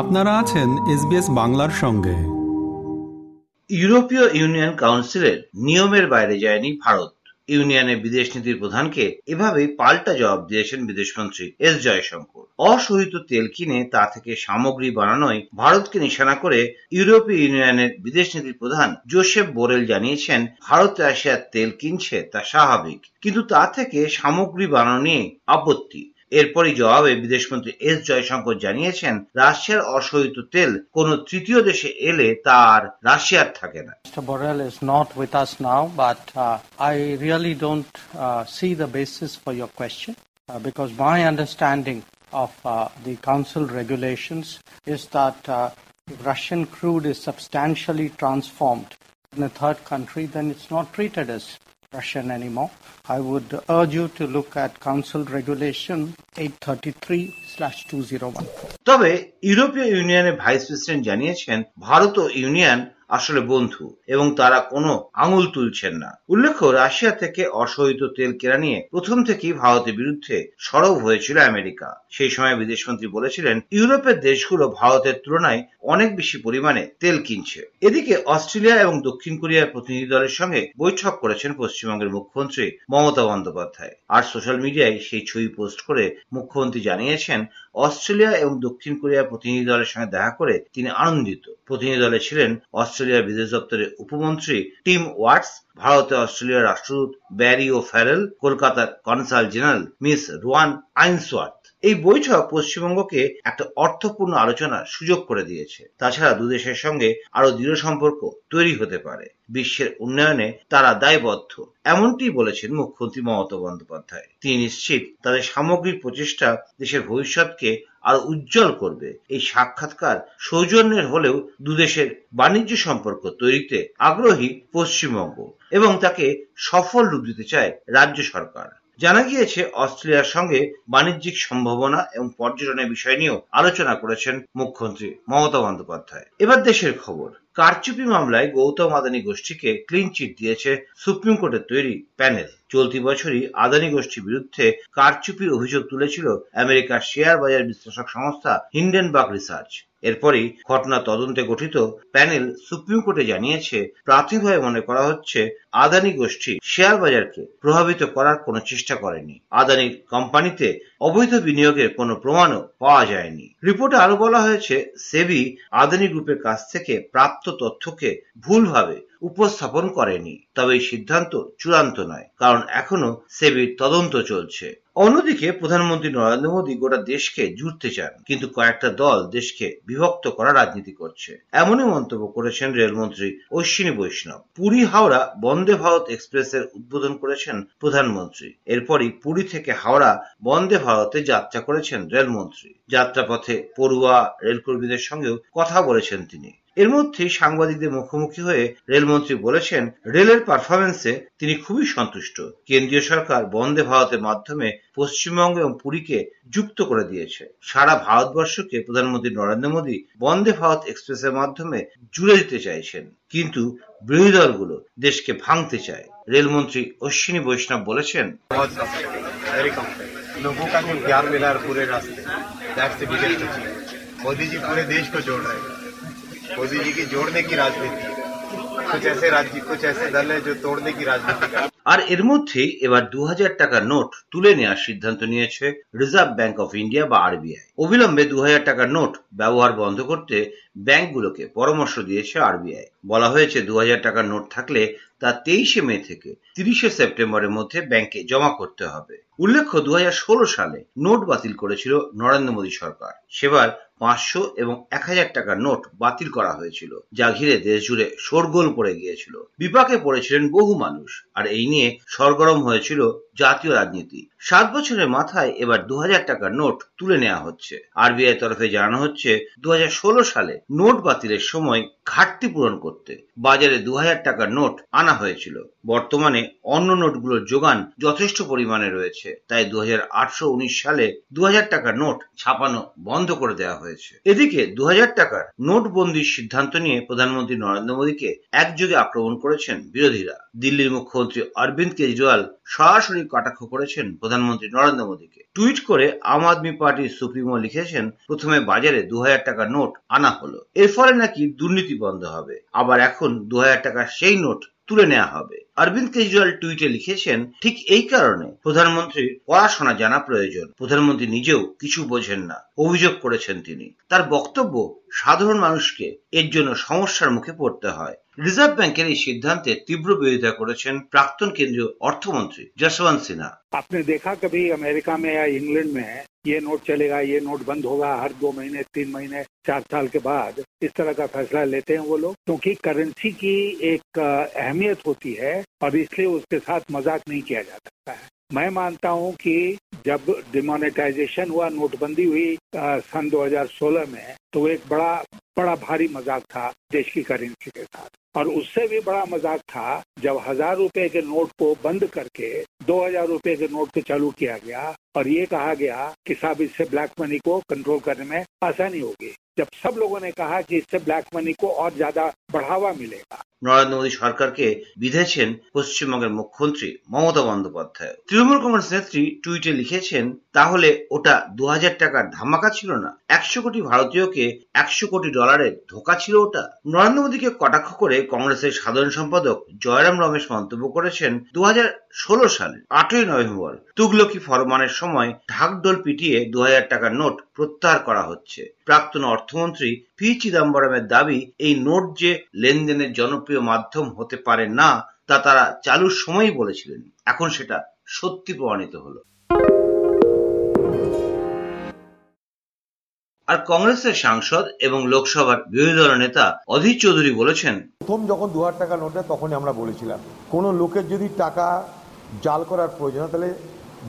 আপনারা আছেন এসবিএস বাংলার সঙ্গে। ইউরোপীয় ইউনিয়ন কাউন্সিলের নিয়মের বাইরে যায়নি ভারত। ইউনিয়নের বিদেশ নীতির প্রধানকে এভাবেই পাল্টা জবাব দিয়েছেন বিদেশমন্ত্রী এস জয়শঙ্কর। অসহিত তেল কিনে তা থেকে সামগ্রী বানানোয় ভারতকে নিশানা করে ইউরোপীয় ইউনিয়নের বিদেশ নীতির প্রধান জোসেফ বোরেল জানিয়েছেন, ভারত রাশিয়ার তেল কিনছে তা স্বাভাবিক, কিন্তু তা থেকে সামগ্রী বানানো নিয়ে আপত্তি। এরপরই জবাবে বিদেশমন্ত্রী এস জয়শঙ্কর জানিয়েছেন রাশিয়ার অসহিত তেল কোন তৃতীয় দেশে এলে তার রাশিয়ার থাকে না Mr. Borrell is not with us now, but uh, I really don't uh, see the basis for your question uh, because my understanding of uh, the council regulations is that uh, if Russian crude is substantially transformed in a third country, then it's not treated as Russian anymore. I would urge you to look at Council Regulation 833/2014. তবে ইউরোপীয় ইউনিয়নের vice president জানিয়েছেন ভারত ও union আসলে বন্ধু, এবং তারা কোনো আঙুল তুলছেন না। উল্লেখ্য, রাশিয়া থেকে অসহিত তেল কেনা নিয়ে প্রথম থেকেই ভারতের বিরুদ্ধে সরব হয়েছিল আমেরিকা। সেই সময় বিদেশমন্ত্রী বলেছিলেন, ইউরোপের দেশগুলো ভারতের তুলনায় অনেক বেশি পরিমাণে তেল কিনছে। এদিকে অস্ট্রেলিয়া এবং দক্ষিণ কোরিয়ার প্রতিনিধি দলের সঙ্গে বৈঠক করেছেন পশ্চিমবঙ্গের মুখ্যমন্ত্রী মমতা বন্দ্যোপাধ্যায়। আর সোশ্যাল মিডিয়ায় সেই ছবি পোস্ট করে মুখ্যমন্ত্রী জানিয়েছেন অস্ট্রেলিয়া এবং দক্ষিণ কোরিয়ার প্রতিনিধি দলের সঙ্গে দেখা করে তিনি আনন্দিত। প্রতিনিধি দলে ছিলেন অস্ট্রেলিয়ার বিদেশ দপ্তরের উপমন্ত্রী টিম ওয়াটস, ভারতে অস্ট্রেলিয়ার রাষ্ট্রদূত ব্যারি ও ফ্যারেল কলকাতার consul general Miss Rowan Ainsworth. এই বৈঠক পশ্চিমবঙ্গকে একটা অর্থপূর্ণ আলোচনার সুযোগ করে দিয়েছে। তাছাড়া দুদেশের সঙ্গে আরও দৃঢ় সম্পর্ক তৈরি হতে পারে। বিশ্বের উন্নয়নে তারা দায়বদ্ধ। এমনটি বলেছেন মুখ্যমন্ত্রী মমতা বন্দ্যোপাধ্যায়। তিনি নিশ্চিত তাদের সামগ্রিক প্রচেষ্টা দেশের ভবিষ্যৎকে আরও উজ্জ্বল করবে। এই সাক্ষাৎকার সৌজন্যের হলেও দুদেশের বাণিজ্য সম্পর্ক তৈরিতে আগ্রহী পশ্চিমবঙ্গ এবং তাকে সফল রূপ দিতে চায় রাজ্য সরকার। জানা গিয়েছে, অস্ট্রেলিয়ার সঙ্গে বাণিজ্যিক সম্ভাবনা এবং পর্যটনের বিষয় নিয়েও আলোচনা করেছেন মুখ্যমন্ত্রী মমতা বন্দ্যোপাধ্যায়। এবার দেশের খবর। কারচুপি মামলায় গৌতম আদানি গোষ্ঠীকে ক্লিন চিট দিয়েছে সুপ্রিম কোর্টের তৈরি প্যানেল। চলতি বছরই আদানি গোষ্ঠীর বিরুদ্ধে কারচুপির অভিযোগ তুলেছিল আমেরিকার শেয়ার বাজার বিশ্লেষক সংস্থা হিন্ডেনবার্গ রিসার্চ। এরপরই ঘটনা তদন্তে গঠিত প্যানেল সুপ্রিম কোর্টে জানিয়েছে প্রাথমিকভাবে মনে করা হচ্ছে আদানি গোষ্ঠী শেয়ার বাজারকে প্রভাবিত করার কোনো চেষ্টা করেনি। আদানির কোম্পানিতে অবৈধ বিনিয়োগের কোনো প্রমাণও পাওয়া যায়নি। রিপোর্টে আরও বলা হয়েছে, সেবি আদানি গ্রুপের কাছ থেকে প্রাপ্ত তথ্যকে ভুলভাবে উপস্থাপন করেনি। তবে এই সিদ্ধান্ত চূড়ান্ত নয়, কারণ এখনও সেবির তদন্ত চলছে। অন্যদিকে প্রধানমন্ত্রী নরেন্দ্র মোদী গোটা দেশকে জুড়তে চান, কিন্তু কয়েকটা দল দেশকে বিভক্ত করার রাজনীতি করছে। এমনই মন্তব্য করেছেন রেলমন্ত্রী অশ্বিনী বৈষ্ণব। পুরী হাওড়া বন্দে ভারত এক্সপ্রেসের উদ্বোধন করেছেন প্রধানমন্ত্রী। এরপরই পুরী থেকে হাওড়া বন্দে ভারতে যাত্রা করেছেন রেলমন্ত্রী। যাত্রাপথে পড়ুয়া রেলকর্মীদের সঙ্গেও কথা বলেছেন তিনি। এর মধ্যেই সাংবাদিকদের মুখোমুখি হয়ে রেলমন্ত্রী বলেছেন রেলের পারফরমেন্সে তিনি খুবই সন্তুষ্ট কেন্দ্রীয় সরকার বন্দে ভারতের মাধ্যমে পশ্চিমবঙ্গ এবং পুরীকে যুক্ত করে দিয়েছে সারা ভারতবর্ষকে প্রধানমন্ত্রী নরেন্দ্র মোদী বন্দে ভারত এক্সপ্রেসের মাধ্যমে জুড়ে দিতে চাইছেন কিন্তু বিরোধী দলগুলো দেশকে ভাঙতে চায় রেলমন্ত্রী অশ্বিনী বৈষ্ণব বলেছেন वेरी लोगों का जो प्यार मिला है पूरे रास्ते that's the biggest achievement Modi ji पूरे देश को जोड़ रहे हैं मोदी जी की जोड़ने की राजनीति है कुछ ऐसे राज्य कुछ ऐसे दल है जो तोड़ने की राजनीति कर আর এর মধ্যেই এবার দু হাজার টাকার নোট তুলে নেওয়ার সিদ্ধান্ত নিয়েছে রিজার্ভ ব্যাংক অফ ইন্ডিয়া বা আরবিআই অবিলম্বে দু হাজার টাকার নোট ব্যবহার বন্ধ করতে ব্যাংকগুলোকে পরামর্শ দিয়েছে আরবিআই বলা হয়েছে দু হাজার টাকার নোট থাকলে তা তেইশে মে থেকে তিরিশে সেপ্টেম্বরের মধ্যে ব্যাংকে জমা করতে হবে উল্লেখ্য দু হাজার ষোলো সালে নোট বাতিল করেছিল নরেন্দ্র মোদী সরকার। সেবার পাঁচশো এবং এক হাজার টাকার নোট বাতিল করা হয়েছিল, যা ঘিরে দেশ জুড়ে শোরগোল পড়ে গিয়েছিল। বিপাকে পড়েছিলেন বহু মানুষ, আর এই নিয়ে সরগরম হয়েছিল জাতীয় রাজনীতি। সাত বছরের মাথায় এবার দু হাজার টাকার নোট তুলে নেওয়া হচ্ছে। আরবিআই তরফে জানানো হচ্ছে দু হাজার ষোলো সালে নোট বাতিলের সময় ঘাটতি পূরণ করতে বাজারে দু হাজার টাকার নোট আনা হয়েছিল। বর্তমানে অন্য নোটগুলোর যোগান যথেষ্ট পরিমাণে রয়েছে। তাই দু সালে দু টাকার নোট ছাপানো বন্ধ করে দেওয়া হয়েছে। এদিকে দু টাকার নোটবন্দির সিদ্ধান্ত নিয়ে প্রধানমন্ত্রী নরেন্দ্র মোদীকে একযোগে আক্রমণ করেছেন বিরোধীরা। দিল্লির মুখ্যমন্ত্রী অরবিন্দ কেজরিওয়াল সরাসরি কটাক্ষ করেছেন প্রধানমন্ত্রী নরেন্দ্র মোদীকে। টুইট করে আম আদমি পার্টির সুপ্রিমো লিখেছেন, প্রথমে বাজারে দু টাকার নোট আনা হলো। এর ফলে নাকি দুর্নীতি বন্ধ হবে। আবার এখন দু টাকার সেই নোট তুলে নেওয়া হবে। অরবিন্দ কেজরিওয়াল টুইটে লিখেছেন, ঠিক এই কারণে প্রধানমন্ত্রীর পড়াশোনা জানা প্রয়োজন। প্রধানমন্ত্রী নিজেও কিছু বোঝেন না। অভিযোগ করেছেন তিনি। তার বক্তব্য সাধারণ মানুষকে এর জন্য সমস্যার মুখে পড়তে হয়। রিজার্ভ ব্যাংকের এই সিদ্ধান্তে তীব্র বিরোধিতা করেছেন প্রাক্তন কেন্দ্রীয় অর্থমন্ত্রী যশবন্ত সিনহা आपने देखा कभी अमेरिका में या इंग्लैंड में ये नोट चलेगा ये नोट बंद होगा हर दो महीने तीन महीने चार साल के बाद इस तरह का फैसला लेते हैं वो लोग क्योंकि करेंसी की एक अहमियत होती है और इसलिए उसके साथ मजाक नहीं किया जा सकता है मैं मानता हूं कि जब डिमोनेटाइजेशन हुआ नोटबंदी हुई सन 2016 में तो एक बड़ा बड़ा भारी मज़ाक था देश की करेंसी के साथ। और उससे भी बड़ा मज़ाक था, जब हज़ार रुपए के नोट को बंद करके, दो हज़ार रुपए के नोट को चालू किया गया और ये कहा गया कि साहब, इससे ब्लैक मनी को कंट्रोल करने में आसानी होगी। जब सब लोगों ने कहा कि इससे ब्लैक मनी को और ज़्यादा बढ़ावा मिलेगा নরেন্দ্র মোদী সরকারকে বিধেছেন পশ্চিমবঙ্গের মুখ্যমন্ত্রী মমতা বন্দ্যোপাধ্যায়। তৃণমূল কংগ্রেস নেত্রী টুইটে লিখেছেন, তাহলে ওটা দু হাজার টাকার ধামাকা ছিল না? একশো কোটি ভারতীয়কে একশো কোটি ডলারের ধোকা ছিল ওটা? নরেন্দ্র মোদীকে কটাক্ষ করে কংগ্রেসের সাধারণ সম্পাদক জয়রাম রমেশ মন্তব্য করেছেন দু হাজার সালে, আটই নভেম্বর, তুগলকি ফরমানের সময় ঢাকডোল পিটিয়ে দু হাজার টাকার নোট প্রত্যাহার করা হচ্ছে। প্রাক্তন অর্থমন্ত্রী পি চিদম্বরমের দাবি, এই নোট যে লেনদেনের জনপ্রিয় মাধ্যম হতে পারে না, তা তারা চালুর সময়ই বলেছিলেন। এখন সেটা সত্যি প্রমাণিত হলো। আর কংগ্রেসের সাংসদ এবং লোকসভার বিরোধী দল নেতা অধীর চৌধুরী বলেছেন, প্রথম যখন দু হাজার টাকা নোটে তখনই আমরা বলেছিলাম, কোনো লোকের যদি টাকা জাল করার প্রয়োজন তাহলে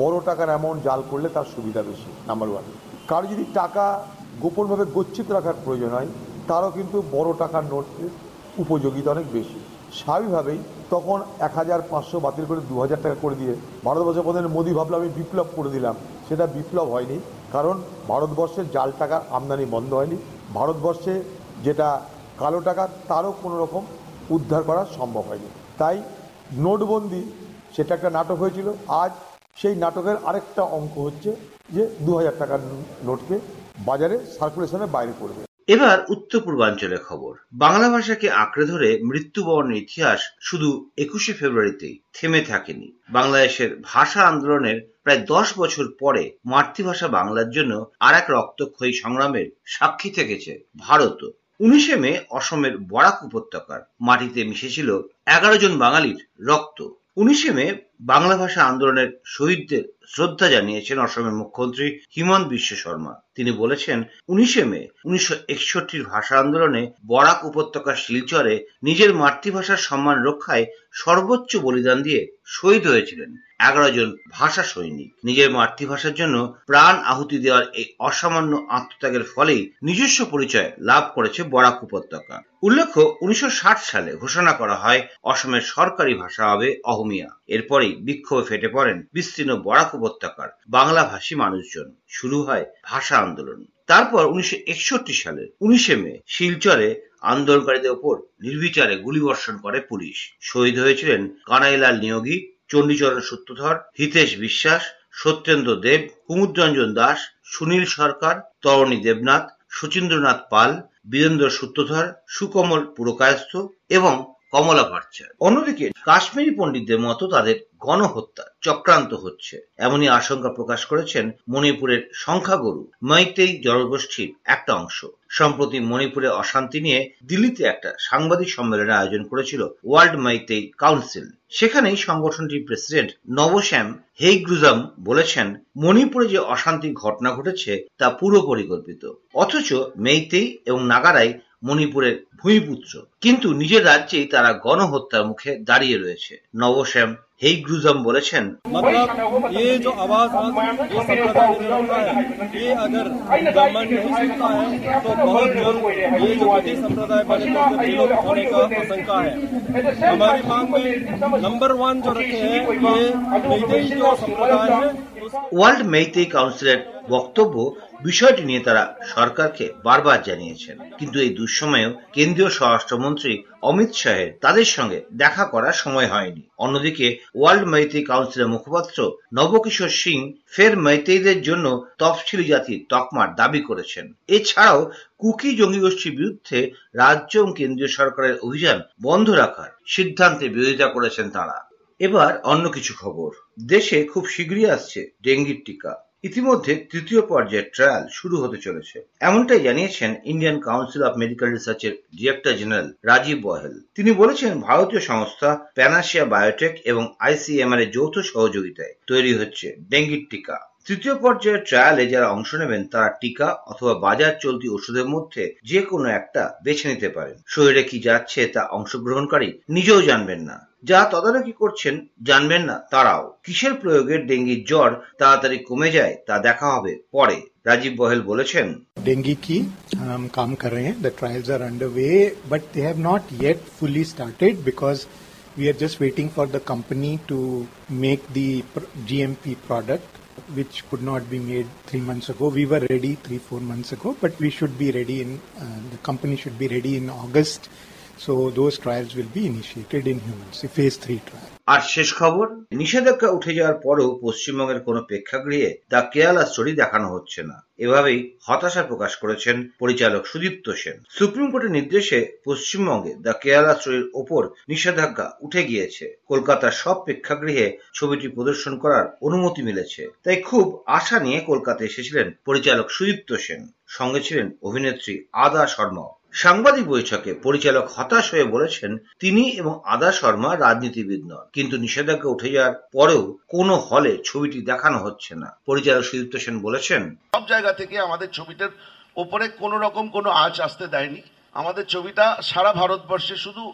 বড় টাকার অ্যামাউন্ট জাল করলে তার সুবিধা বেশি নাম্বার ওয়ান কারও যদি টাকা গোপনভাবে গচ্ছিত রাখার প্রয়োজন হয়, তারও কিন্তু বড় টাকার নোটের উপযোগিতা অনেক বেশি। স্বাভাবিকভাবেই তখন এক হাজার পাঁচশো বাতিল করে দু হাজার টাকা করে দিয়ে ভারতবর্ষের প্রধান মোদী ভাবলো, আমি বিপ্লব করে দিলাম। সেটা বিপ্লব হয়নি, কারণ ভারতবর্ষের জাল টাকা আমদানি বন্ধ হয়নি। ভারতবর্ষে যেটা কালো টাকা, তারও কোনো রকম উদ্ধার করা সম্ভব হয়নি। তাই নোটবন্দি সেটা একটা নাটক হয়েছিল। আজ সেই নাটকের আরেকটা অঙ্ক হচ্ছে যে দু হাজার টাকার নোটকে বাজারে সার্কুলেশনের বাইরে করবে। এবার উত্তর পূর্বাঞ্চলের খবর। বাংলা ভাষাকে আঁকড়ে ধরে মৃত্যুবরণের ইতিহাস শুধু একুশে ফেব্রুয়ারিতেই থেমে থাকেনি। বাংলাদেশের ভাষা আন্দোলনের প্রায় দশ বছর পরে মাতৃভাষা বাংলার জন্য আর এক রক্তক্ষয়ী সংগ্রামের সাক্ষী থেকেছে ভারত। উনিশে মে অসমের বরাক উপত্যকার মাটিতে মিশেছিল এগারো জন বাঙালির রক্ত। উনিশে মে বাংলা ভাষা আন্দোলনের শহীদদের শ্রদ্ধা জানিয়েছেন অসমের মুখ্যমন্ত্রী হিমন্ত বিশ্ব শর্মা। তিনি বলেছেন, উনিশে মে, উনিশশো ভাষা আন্দোলনে বরাক উপত্যকার শিলচরে নিজের মাতৃভাষার সম্মান রক্ষায় সর্বোচ্চ বলিদান দিয়ে শহীদ হয়েছিলেন এগারো জন ভাষা সৈনিক। নিজের মাতৃভাষার জন্য প্রাণ আহুতি দেওয়ার এই অসামান্য আত্মত্যাগের ফলেই নিজস্ব পরিচয় লাভ করেছে বরাক উপত্যকা। উল্লেখ্য, উনিশশো ষাট সালে ঘোষণা করা হয়, অসমের সরকারি ভাষা হবে অহমিয়া। এরপরেই বিক্ষোভে ফেটে পড়েন বিস্তীর্ণ বরাক উপত্যকার বাংলাভাষী মানুষজন। শুরু হয় ভাষা আন্দোলন। তারপর উনিশশো সালের উনিশে মে শিলচরে আন্দোলনকারীদের ওপর নির্বিচারে গুলিবর্ষণ করে পুলিশ। শহীদ হয়েছিলেন কানাইলাল নিয়োগী, চণ্ডীচরণ সূত্রধর হিতেশ বিশ্বাস, সত্যেন্দ্র দেব, কুমুদরঞ্জন দাস, সুনীল সরকার, তরণী দেবনাথ, শচীন্দ্রনাথ পাল, বীরেন্দ্র সূত্রধর সুকমল পুরকায়স্থ এবং কমলা ভট্টাচার্য। অন্যদিকে কাশ্মীরি পণ্ডিতদের মতো তাদের গণহত্যা চক্রান্ত হচ্ছে। এমনই আশঙ্কা প্রকাশ করেছেন মণিপুরের সংখ্যাগরু মৈতেই জনগোষ্ঠীর একটা অংশ। সম্প্রতি মণিপুরে অশান্তি নিয়ে দিল্লিতে একটা সাংবাদিক সম্মেলনের আয়োজন করেছিল ওয়ার্ল্ড মাইতেই কাউন্সিল। সেখানেই সংগঠনটির প্রেসিডেন্ট নবশ্যাম হেইগ্রুজাম বলেছেন, মণিপুরে যে অশান্তির ঘটনা ঘটেছে তা পুরো পরিকল্পিত অথচ মেইতেই এবং নাগারাই মণিপুরের ভূমিপুত্র। কিন্তু নিজের রাজ্যেই তারা গণহত্যার মুখে দাঁড়িয়ে রয়েছে। নবশ্যাম হেইগ্রুজম বলেছেন ওয়ার্ল্ড মেইতেই কাউন্সিলের বক্তব্য বিষয়টি নিয়ে তারা সরকারকে বারবার জানিয়েছেন। কিন্তু এই দুঃসময়েও কেন্দ্রীয় স্বরাষ্ট্রমন্ত্রী অমিত শাহের তাদের সঙ্গে দেখা করার সময় হয়নি। অন্যদিকে ওয়ার্ল্ড মেইতেই কাউন্সিলের মুখপাত্র নবকিশোর সিং ফের মেইতেইদের জন্য তফসিলি জাতির তকমার দাবি করেছেন। এছাড়াও কুকি জঙ্গি গোষ্ঠীর বিরুদ্ধে রাজ্য এবং কেন্দ্রীয় সরকারের অভিযান বন্ধ রাখার সিদ্ধান্তে বিরোধিতা করেছেন তারা। এবার অন্য কিছু খবর। দেশে খুব শীঘ্রই আসছে ডেঙ্গির টিকা। ইতিমধ্যে তৃতীয় পর্যায়ের ট্রায়াল শুরু হতে চলেছে। এমনটাই জানিয়েছেন ইন্ডিয়ান কাউন্সিল অফ মেডিকেল রিসার্চের ডিরেক্টর জেনারেল রাজীব বহেল। তিনি বলেছেন, ভারতীয় সংস্থা প্যানাশিয়া বায়োটেক এবং আইসিএমআর এর যৌথ সহযোগিতায় তৈরি হচ্ছে ডেঙ্গির টিকা। তৃতীয় পর্যায়ের ট্রায়ালে যারা অংশ নেবেন, তারা টিকা অথবা বাজার চলতি ওষুধের মধ্যে যে কোনো একটা বেছে নিতে পারেন। শরীরে কি যাচ্ছে তা অংশগ্রহণকারী নিজেও জানবেন না। যা তদারকি করছেন জানবেন না তারাও কিসের প্রয়োগে ডেঙ্গির জ্বর তাড়াতাড়ি কমে যায় তা দেখা হবে পরে রাজীব বহেল বলেছেন डेंगू की हम काम कर रहे हैं the trials are under way but they have not yet fully started because we are just waiting for the company to make the GMP product which could not be made three months ago. We were ready three, four months ago, but we should be ready in, uh, the company should be ready in August. So those trials will be initiated in humans, a phase three trial. আর শেষ খবর নিষেধাজ্ঞা উঠে যাওয়ার পশ্চিমবঙ্গের প্রেক্ষাগৃহে the Kerala story দেখানো হচ্ছে না। এভাবেই হতাশা প্রকাশ করেছেন পরিচালক সুদীপ্ত সেন। সুপ্রিম কোর্টের নির্দেশে পশ্চিমবঙ্গে দ্য কেরালা স্টোরির ওপর নিষেধাজ্ঞা উঠে গিয়েছে। কলকাতার সব প্রেক্ষাগৃহে ছবিটি প্রদর্শন করার অনুমতি মিলেছে। তাই খুব আশা নিয়ে কলকাতায় এসেছিলেন পরিচালক সুদীপ্ত সেন। সঙ্গে ছিলেন অভিনেত্রী আদা শর্মা। সাংবাদিক বৈঠকে পরিচালক হতাশ হয়ে বলেছেন, তিনি এবং আদা শর্মা রাজনীতিবিদ নন। কিন্তু নিষেধাজ্ঞা উঠে যাওয়ার পরেও কোনো হলে ছবিটি দেখানো হচ্ছে না। পরিচালক সুদীপ্ত সেন বলেছেন, সব জায়গা থেকে আমাদের ছবিটার ওপরে কোনো রকম কোনো আঁচ আসতে দেয়নি। আমাদের ছবিটা সারা ভারতবর্ষে শুধু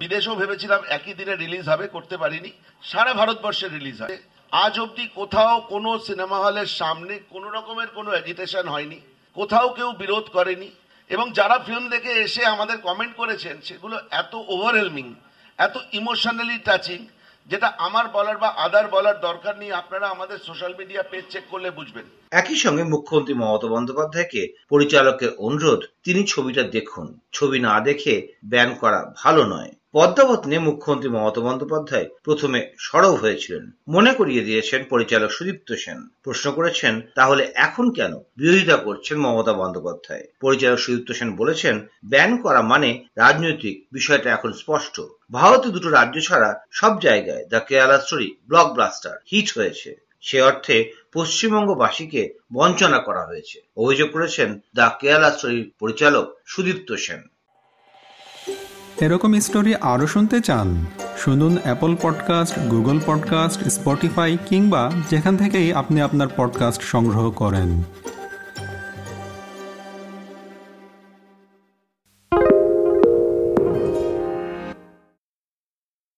বিদেশেও ভেবেছিলাম একই দিনে রিলিজ হবে, করতে পারিনি। সারা ভারতবর্ষে রিলিজ হবে। আজ অবধি কোথাও কোনো সিনেমা হলের সামনে কোনো রকমের কোনো এজিটেশন হয়নি। কোথাও কেউ বিরোধ করেনি। এবং যারা ফিল্ম দেখে এসে আমাদের কমেন্ট করেছেন, সেগুলো এত ওভারহেলমিং এত ইমোশনালি টাচিং যেটা আমার বলার বা আদার বলার দরকার নেই, আপনারা আমাদের সোশ্যাল মিডিয়া পেজ চেক করলে বুঝবেন। একই সঙ্গে মুখ্যমন্ত্রী মমতা বন্দ্যোপাধ্যায়কে পরিচালকের অনুরোধ, তিনি ছবিটা দেখুন। ছবি না দেখে ব্যান করা ভালো নয়। পদ্মাবত নিয়ে মুখ্যমন্ত্রী মমতা বন্দ্যোপাধ্যায় প্রথমে সরব হয়েছিলেন। মনে করিয়ে দিয়েছেন পরিচালক সুদীপ্ত সেন। প্রশ্ন করেছেন, তাহলে এখন কেন বিরোধিতা করছেন মমতা বন্দ্যোপাধ্যায়? পরিচালক সুদীপ্ত সেন বলেছেন, ব্যান করা মানে রাজনৈতিক বিষয়টা এখন স্পষ্ট। ভারতে দুটো রাজ্য ছাড়া সব জায়গায় The Kerala Story blockbuster hit হয়েছে। সে অর্থে পশ্চিমবঙ্গবাসীকে বঞ্চনা করা হয়েছে। অভিযোগ করেছেন দ্য কেরালা স্টোরির পরিচালক সুদীপ্ত সেন। এরকম স্টোরি আরও শুনতে চান? শুনুন Apple podcast Google podcast Spotify কিংবা যেখান থেকেই আপনি আপনার পডকাস্ট সংগ্রহ করেন।